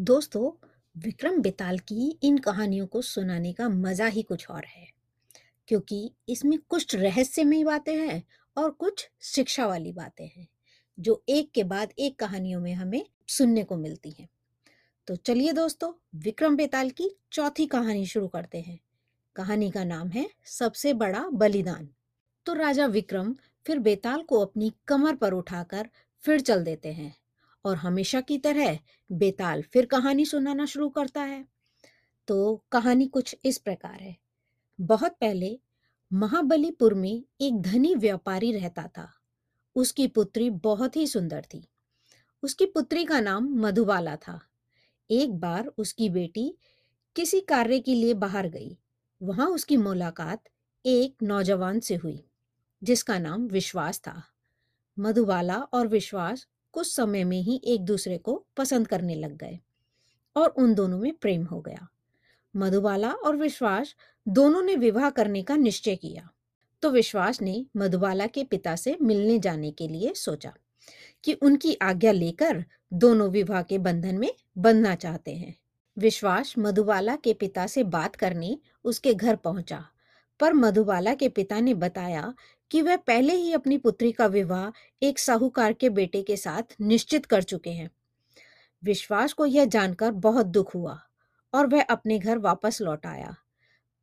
दोस्तों, विक्रम बेताल की इन कहानियों को सुनाने का मज़ा ही कुछ और है। क्योंकि इसमें कुछ रहस्यमय बातें हैं और कुछ शिक्षा वाली बातें हैं, जो एक के बाद एक कहानियों में हमें सुनने को मिलती हैं। तो चलिए दोस्तों, विक्रम बेताल की चौथी कहानी शुरू करते हैं। कहानी का नाम है सबसे बड़ा बलिदान। तो राजा विक्रम फिर बेताल को अपनी कमर पर उठाकर फिर चल देते हैं। और हमेशा की तरह बेताल फिर कहानी सुनाना शुरू करता है। तो कहानी कुछ इस प्रकार है। बहुत पहले महाबलीपुर में एक धनी व्यापारी रहता था। उसकी पुत्री बहुत ही सुंदर थी। उसकी पुत्री का नाम मधुबाला था। एक बार उसकी बेटी किसी कार्य के लिए बाहर गई। वहाँ उसकी मुलाकात एक नौजवान से हुई, जिसका नाम विश्वास था। मधुबाला और विश्वास कुछ समय में ही एक दूसरे को पसंद करने लग गए और उन दोनों में प्रेम हो गया। मधुबाला और विश्वास दोनों ने विवाह करने का निश्चय किया। तो विश्वास ने मधुबाला के पिता से मिलने जाने के लिए सोचा कि उनकी आज्ञा लेकर दोनों विवाह के बंधन में बंधना चाहते हैं। विश्वास मधुबाला के पिता से बात करने उसके घर पहुँचा, पर मधुबाला के पिता ने बताया कि वह पहले ही अपनी पुत्री का विवाह एक साहूकार के बेटे के साथ निश्चित कर चुके हैं। विश्वास को यह जानकर बहुत दुख हुआ और वह अपने घर वापस लौट आया।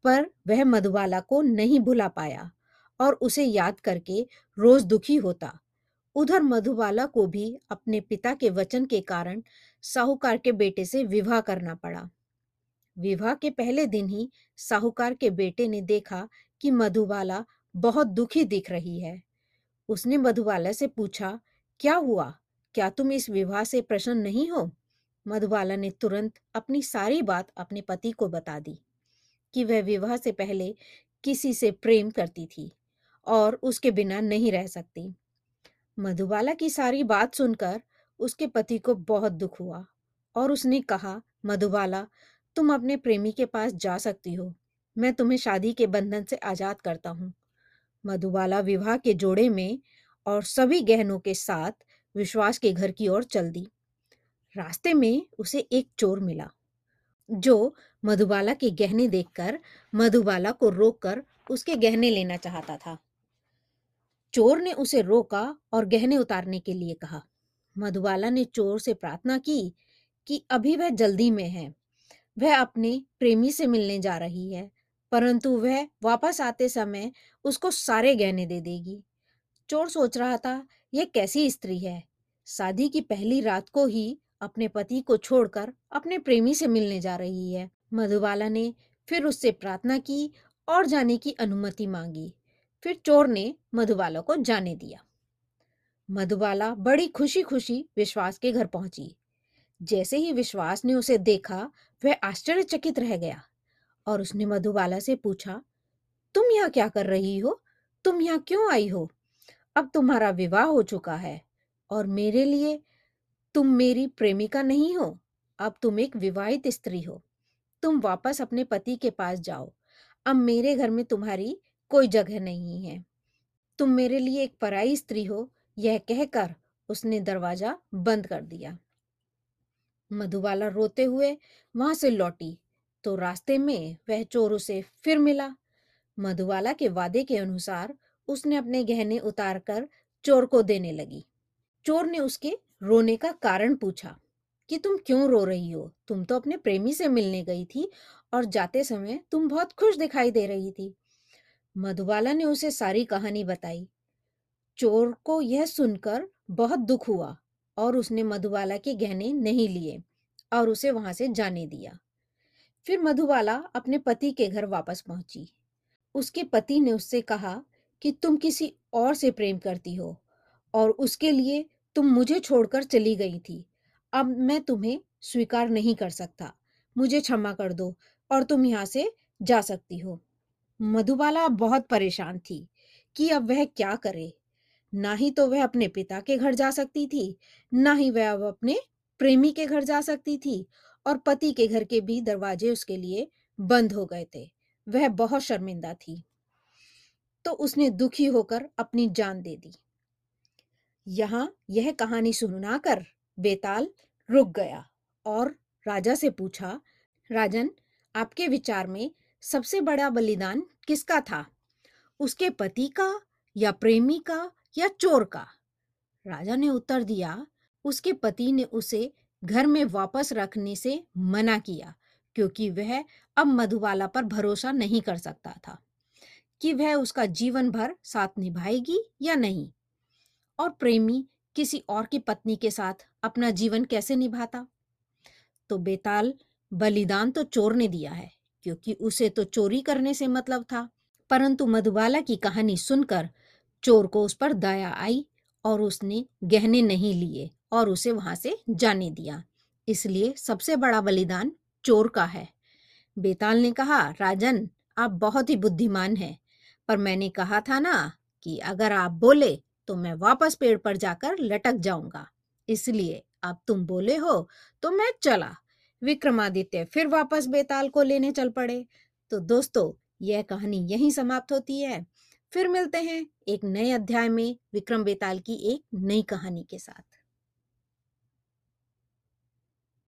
पर वह मधुबाला को नहीं भुला पाया और उसे याद करके रोज दुखी होता। उधर मधुबाला को भी अपने पिता के वचन के कारण साहूकार के बेटे से विवाह करना पड़ा। विवाह के पहले दिन ही साहूकार के बेटे ने देखा कि मधुबाला बहुत दुखी दिख रही है। उसने मधुबाला से पूछा, क्या हुआ? क्या तुम इस विवाह से प्रसन्न नहीं हो? मधुबाला ने तुरंत अपनी सारी बात अपने पति को बता दी, कि वह विवाह से पहले किसी से प्रेम करती थी और उसके बिना नहीं रह सकती। मधुबाला की सारी बात सुनकर उसके पति को बहुत दुख हुआ और उसने कहा, मधुबाला, तुम अपने प्रेमी के पास जा सकती हो। मैं तुम्हें शादी के बंधन से आज़ाद करता हूँ। मधुबाला विवाह के जोड़े में और सभी गहनों के साथ विश्वास के घर की ओर चल दी। रास्ते में उसे एक चोर मिला, जो मधुबाला के गहने देखकर मधुबाला को रोककर उसके गहने लेना चाहता था। चोर ने उसे रोका और गहने उतारने के लिए कहा। मधुबाला ने चोर से प्रार्थना की कि अभी वह जल्दी में है, वह अपने प्रेमी से मिलने जा रही है। परंतु वह वापस आते समय उसको सारे गहने दे देगी। चोर सोच रहा था, यह कैसी स्त्री है? शादी की पहली रात को ही अपने पति को छोड़कर अपने प्रेमी से मिलने जा रही है। मधुबाला ने फिर उससे प्रार्थना की और जाने की अनुमति मांगी। फिर चोर ने मधुबाला को जाने दिया। मधुबाला बड़ी खुशी खुशी विश्वास के घर पहुँची। जैसे ही विश्वास ने उसे देखा, वह आश्चर्यचकित रह गया। और उसने मधुबाला से पूछा, तुम यहाँ क्या कर रही हो? तुम यहाँ क्यों आई हो? अब तुम्हारा विवाह हो चुका है और मेरे लिए तुम मेरी प्रेमिका नहीं हो। अब तुम एक विवाहित स्त्री हो। तुम वापस अपने पति के पास जाओ। अब मेरे घर में तुम्हारी कोई जगह नहीं है। तुम मेरे लिए एक पराई स्त्री हो। यह कहकर उसने दरवाज़ा बंद कर दिया। मधुबाला रोते हुए वहाँ से लौटी। तो रास्ते में वह चोर उसे फिर मिला। मधुवाला के वादे के अनुसार उसने अपने गहने उतार कर चोर को देने लगी। चोर ने उसके रोने का कारण पूछा कि तुम क्यों रो रही हो? तुम तो अपने प्रेमी से मिलने गई थी और जाते समय तुम बहुत खुश दिखाई दे रही थी। मधुबाला ने उसे सारी कहानी बताई। चोर को यह सुनकर बहुत दुख हुआ और उसने मधुबाला के गहने नहीं लिए और उसे वहाँ से जाने दिया। फिर मधुबाला अपने पति के घर वापस पहुँची। उसके पति ने उससे कहा कि, तुम किसी और से प्रेम करती हो और उसके लिए तुम मुझे छोड़कर चली गई थी। अब मैं तुम्हें स्वीकार नहीं कर सकता। मुझे क्षमा कर दो और तुम यहाँ से जा सकती हो। मधुबाला बहुत परेशान थी कि अब वह क्या करे। ना ही तो वह अपने पिता के घर जा सकती थी, ना ही वह अब अपने प्रेमी के घर जा सकती थी और पति के घर के भी दरवाजे उसके लिए बंद हो गए थे। वह बहुत शर्मिंदा थी। तो उसने दुखी होकर अपनी जान दे दी। यहाँ यह कहानी सुना कर बेताल रुक गया और राजा से पूछा, राजन, आपके विचार में सबसे बड़ा बलिदान किसका था? उसके पति का या प्रेमी का या चोर का? राजा ने उत्तर दिया, उसके पति ने उसे घर में वापस रखने से मना किया, क्योंकि वह अब मधुबाला पर भरोसा नहीं कर सकता था, कि वह उसका जीवन भर साथ निभाएगी या नहीं। और प्रेमी किसी और की पत्नी के साथ अपना जीवन कैसे निभाता? तो बेताल, बलिदान तो चोर ने दिया है, क्योंकि उसे तो चोरी करने से मतलब था। परंतु मधुबाला की कहानी सुनकर चोर को उस पर दया आई और उसने गहने नहीं लिए। और उसे वहाँ से जाने दिया। इसलिए सबसे बड़ा बलिदान चोर का है। बेताल ने कहा, राजन, आप बहुत ही बुद्धिमान हैं। पर मैंने कहा था ना कि अगर आप बोले तो मैं वापस पेड़ पर जाकर लटक जाऊँगा। इसलिए अब तुम बोले हो तो मैं चला। विक्रमादित्य फिर वापस बेताल को लेने चल पड़े। तो दोस्तों, यह कहानी यहीं समाप्त होती है। फिर मिलते हैं एक नए अध्याय में विक्रम बेताल की एक नई कहानी के साथ।